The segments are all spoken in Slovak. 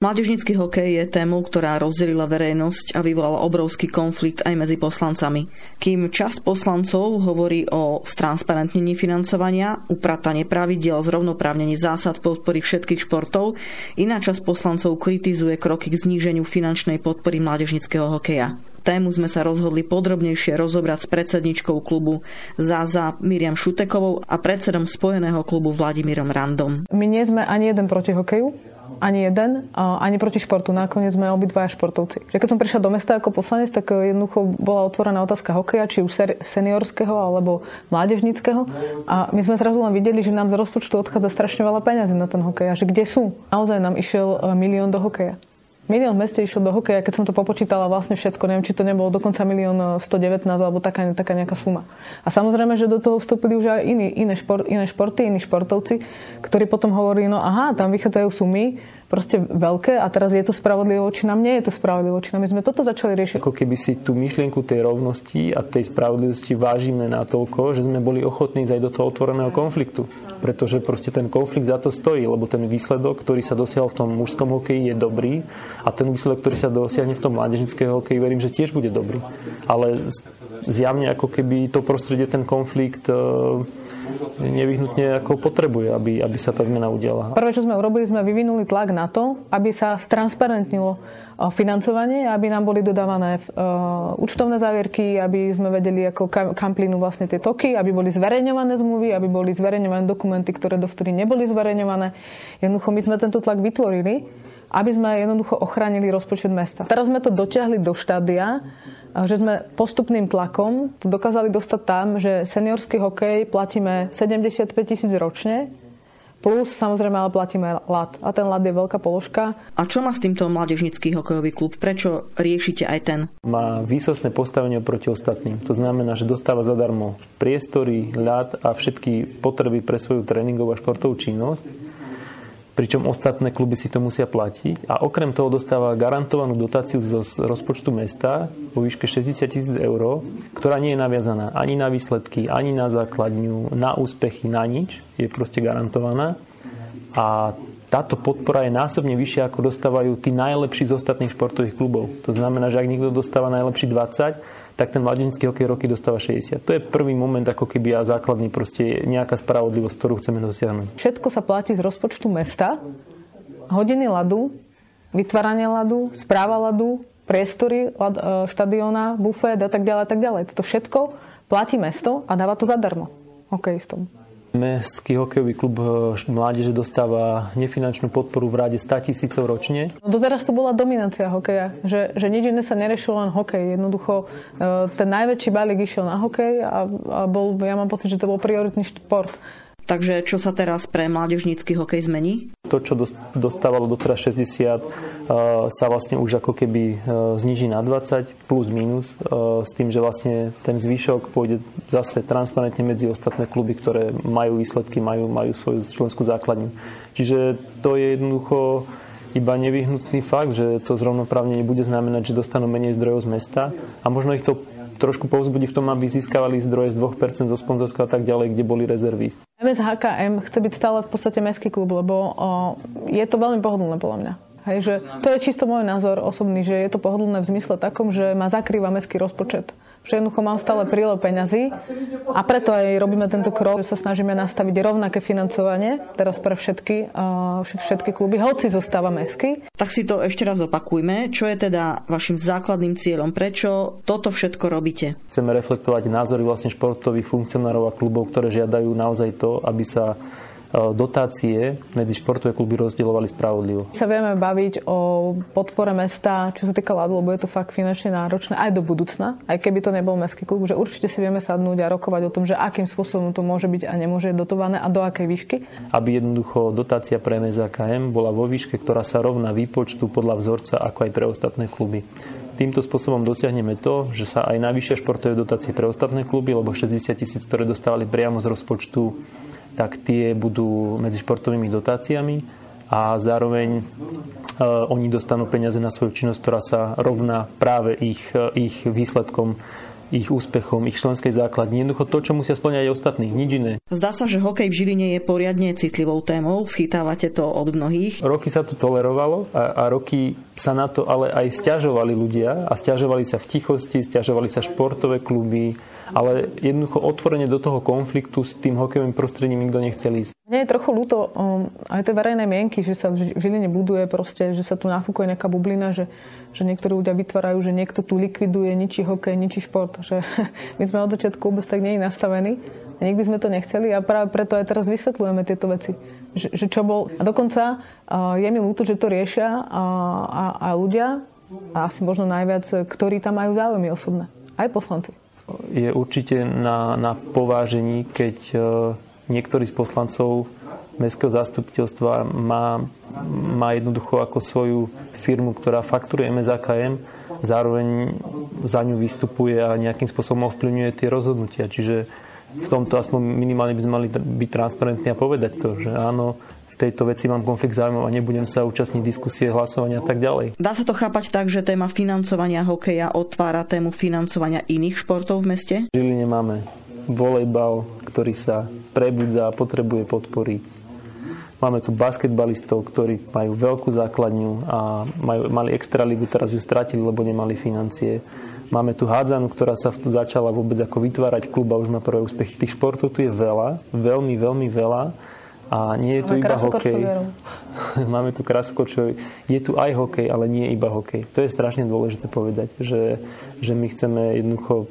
Mládežnický hokej je témou, ktorá rozdelila verejnosť a vyvolala obrovský konflikt aj medzi poslancami. Kým časť poslancov hovorí o stransparentnení financovania, upratanie pravidiel, zrovnoprávnení zásad podpory všetkých športov, iná časť poslancov kritizuje kroky k zníženiu finančnej podpory mládežnického hokeja. Tému sme sa rozhodli podrobnejšie rozobrať s predsedničkou klubu Zaza Miriam Šutekovou a predsedom spojeného klubu Vladimírom Random. My nie sme ani jeden proti hokeju, ani jeden, ani proti športu. Nakoniec sme obidvaja športovci. Keď som prišla do mesta ako poslanec, tak e, jednoducho bola otvorená otázka hokeja, či už seniorského alebo mládežníckého. A my sme zrazu len videli, že nám z rozpočtu odchádza strašne veľa peňazí na ten hokej. A že kde sú? Naozaj nám išiel e, milión do hokeja. Milión v meste išiel do hokeja, keď som to popočítala vlastne všetko, neviem, či to nebolo dokonca milión 119 alebo taká, taká nejaká suma. A samozrejme, že do toho vstúpili už aj iní, iné, šport, iné športy, iní športovci, ktorí potom hovorili, no aha, tam vychádzajú sumy, proste veľké a teraz je to spravodlivé voči nám, nie je to spravodlivé voči nám. My sme toto začali riešiť. Ako keby si tú myšlienku tej rovnosti a tej spravodlivosti vážime na toľko, že sme boli ochotní aj do toho otvoreného konfliktu. Pretože proste ten konflikt za to stojí, lebo ten výsledok, ktorý sa dosiahol v tom mužskom hokeji je dobrý a ten výsledok, ktorý sa dosiahne v tom mládežnického hokeji, verím, že tiež bude dobrý. Ale zjavne ako keby to prostredie, ten konflikt e, nevyhnutne ako potrebuje, aby, aby sa tá zmena udiala. Prvé, čo sme urobili, sme vyvinuli tlak na to, aby sa stransparentnilo eh, financovanie, aby nám boli dodávané uh, účtovné závierky, aby sme vedeli, ako kam plynú vlastne tie toky, aby boli zverejňované zmluvy, aby boli zverejňované dokumenty, ktoré dovtedy neboli zverejňované. Jednoducho my sme tento tlak vytvorili, aby sme jednoducho ochránili rozpočet mesta. Teraz sme to dotiahli do štádia, že sme postupným tlakom to dokázali dostať tam, že seniorský hokej platíme 75 tisíc ročne, Plus samozrejme ale platíme lat. A ten lat je veľká položka. A čo má s týmto mládežnický hokejový klub? Prečo riešite aj ten? Má výsostné postavenie proti ostatným. To znamená, že dostáva zadarmo priestory, ľad a všetky potreby pre svoju tréningovú a športovú činnosť pričom ostatné kluby si to musia platiť a okrem toho dostáva garantovanú dotáciu zo rozpočtu mesta vo výške 60 tisíc eur, ktorá nie je naviazaná ani na výsledky, ani na základňu, na úspechy, na nič, je proste garantovaná a táto podpora je násobne vyššia, ako dostávajú tí najlepší z ostatných športových klubov. To znamená, že ak niekto dostáva najlepší 20, tak ten mladinský hokej roky dostáva 60. To je prvý moment ako keby a základný proste nejaká spravodlivosť, ktorú chceme dosiahnuť. Všetko sa platí z rozpočtu mesta, hodiny ľadu, vytváranie ľadu, správa ľadu, priestory lad, e, štadióna, bufet a tak ďalej a tak ďalej. Toto všetko platí mesto a dáva to zadarmo hokejistom. Mestský hokejový klub e, mládeže dostáva nefinančnú podporu v ráde 100 tisícov ročne. No doteraz to bola dominancia hokeja, že, že nič iné sa nerešilo len hokej. Jednoducho e, ten najväčší balík išiel na hokej a, a bol, ja mám pocit, že to bol prioritný šport. Takže čo sa teraz pre mládežnícky hokej zmení? To, čo dostávalo doteraz 60, uh, sa vlastne už ako keby uh, zniží na 20 plus minus uh, s tým, že vlastne ten zvyšok pôjde zase transparentne medzi ostatné kluby, ktoré majú výsledky, majú, majú svoju členskú základňu. Čiže to je jednoducho iba nevyhnutný fakt, že to zrovnoprávne nebude znamenať, že dostanú menej zdrojov z mesta a možno ich to trošku povzbudí v tom, aby získavali zdroje z 2% zo sponzorského a tak ďalej, kde boli rezervy. MS HKM chce byť stále v podstate mestský klub, lebo o, je to veľmi pohodlné podľa mňa. Hej, že to je čisto môj názor osobný, že je to pohodlné v zmysle takom, že ma zakrýva mestský rozpočet že jednoducho mám stále prílev peňazí a preto aj robíme tento krok, že sa snažíme nastaviť rovnaké financovanie teraz pre všetky, všetky kluby, hoci zostáva mesky. Tak si to ešte raz opakujme. Čo je teda vašim základným cieľom? Prečo toto všetko robíte? Chceme reflektovať názory vlastne športových funkcionárov a klubov, ktoré žiadajú naozaj to, aby sa dotácie medzi športové kluby rozdielovali spravodlivo. Sa vieme baviť o podpore mesta, čo sa týka ľadu, lebo je to fakt finančne náročné aj do budúcna, aj keby to nebol mestský klub, že určite si vieme sadnúť a rokovať o tom, že akým spôsobom to môže byť a nemôže dotované a do akej výšky. Aby jednoducho dotácia pre MSAKM bola vo výške, ktorá sa rovná výpočtu podľa vzorca ako aj pre ostatné kluby týmto spôsobom dosiahneme to, že sa aj najvyššie športové dotácie pre ostatné kluby, lebo 60 tisíc, ktoré dostávali priamo z rozpočtu tak tie budú medzi športovými dotáciami a zároveň uh, oni dostanú peniaze na svoju činnosť, ktorá sa rovná práve ich, uh, ich výsledkom ich úspechom, ich členskej základni. Jednoducho to, čo musia splňať aj ostatní, nič iné. Zdá sa, že hokej v Žiline je poriadne citlivou témou, schytávate to od mnohých. Roky sa to tolerovalo a, a roky sa na to ale aj stiažovali ľudia a stiažovali sa v tichosti, stiažovali sa športové kluby, ale jednoducho otvorene do toho konfliktu s tým hokejovým prostredím nikto nechcel ísť. Mne je trochu ľúto um, aj tie verejné mienky, že sa v Žiline buduje proste, že sa tu nafúkuje nejaká bublina, že, že niektorí ľudia vytvárajú, že niekto tu likviduje, ničí hokej, ničí šport. Že my sme od začiatku vôbec tak nie nastavení. A nikdy sme to nechceli a práve preto aj teraz vysvetľujeme tieto veci. Že, že čo bol... A dokonca uh, je mi ľúto, že to riešia a, a, a ľudia, a asi možno najviac, ktorí tam majú záujmy osobné. Aj poslanci je určite na, na povážení, keď e, niektorý z poslancov mestského zastupiteľstva má, má jednoducho ako svoju firmu, ktorá fakturuje MSAKM, zároveň za ňu vystupuje a nejakým spôsobom ovplyvňuje tie rozhodnutia. Čiže v tomto aspoň minimálne by sme mali byť transparentní a povedať to, že áno, tejto veci mám konflikt záujmov a nebudem sa účastniť diskusie, hlasovania a tak ďalej. Dá sa to chápať tak, že téma financovania hokeja otvára tému financovania iných športov v meste? V Žiline máme volejbal, ktorý sa prebudza a potrebuje podporiť. Máme tu basketbalistov, ktorí majú veľkú základňu a majú, mali extraligu, teraz ju stratili, lebo nemali financie. Máme tu hádzanu, ktorá sa začala vôbec ako vytvárať klub a už má prvé úspechy. Tých športov tu je veľa, veľmi, veľmi veľa a nie je tu Máme iba hokej. Máme tu krasokorčov. Je tu aj hokej, ale nie iba hokej. To je strašne dôležité povedať, že, že my chceme jednoducho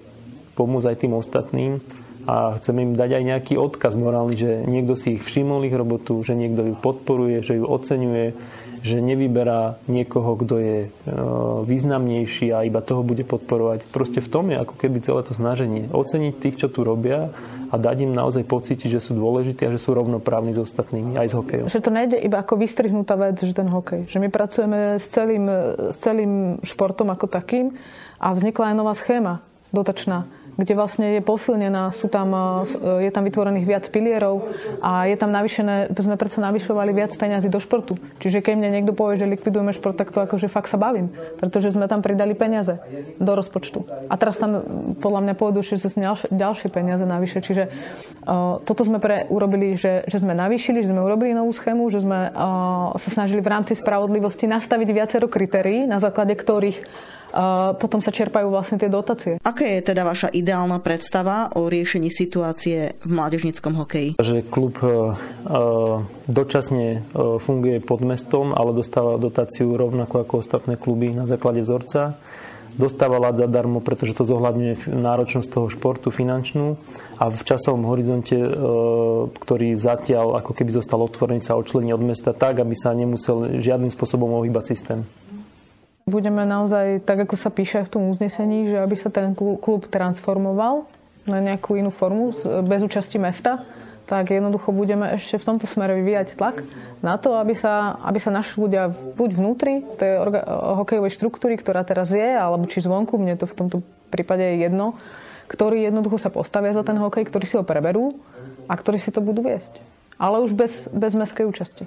pomôcť aj tým ostatným a chceme im dať aj nejaký odkaz morálny, že niekto si ich všimol ich robotu, že niekto ju podporuje, že ju oceňuje, že nevyberá niekoho, kto je e, významnejší a iba toho bude podporovať. Proste v tom je ako keby celé to snaženie. Oceniť tých, čo tu robia a dať im naozaj pocítiť, že sú dôležití a že sú rovnoprávni s ostatnými, aj s hokejom. Že to nejde iba ako vystrihnutá vec, že ten hokej. Že my pracujeme s celým, s celým športom ako takým a vznikla aj nová schéma dotačná kde vlastne je posilnená, sú tam, e, je tam vytvorených viac pilierov a je tam navýšené, sme predsa navyšovali viac peňazí do športu. Čiže keď mne niekto povie, že likvidujeme šport, tak to akože fakt sa bavím, pretože sme tam pridali peniaze do rozpočtu. A teraz tam podľa mňa pôjdu že ďalšie, ďalšie peniaze navyše. Čiže uh, toto sme pre, urobili, že, že sme navýšili, že sme urobili novú schému, že sme sa snažili v rámci spravodlivosti nastaviť viacero kritérií, na základe ktorých potom sa čerpajú vlastne tie dotácie. Aká je teda vaša ideálna predstava o riešení situácie v mládežnickom hokeji? Že klub e, e, dočasne e, funguje pod mestom, ale dostáva dotáciu rovnako ako ostatné kluby na základe vzorca. Dostáva lát zadarmo, pretože to zohľadňuje náročnosť toho športu finančnú a v časovom horizonte, ktorý zatiaľ ako keby zostal otvorený, sa odčlení od mesta tak, aby sa nemusel žiadnym spôsobom ohýbať systém. Budeme naozaj, tak ako sa píše v tom uznesení, že aby sa ten klub transformoval na nejakú inú formu bez účasti mesta, tak jednoducho budeme ešte v tomto smere vyvíjať tlak na to, aby sa, aby sa našli ľudia buď vnútri tej orga- hokejovej štruktúry, ktorá teraz je, alebo či zvonku, mne to v tomto prípade je jedno, ktorí jednoducho sa postavia za ten hokej, ktorí si ho preberú a ktorí si to budú viesť. Ale už bez, bez mestskej účasti.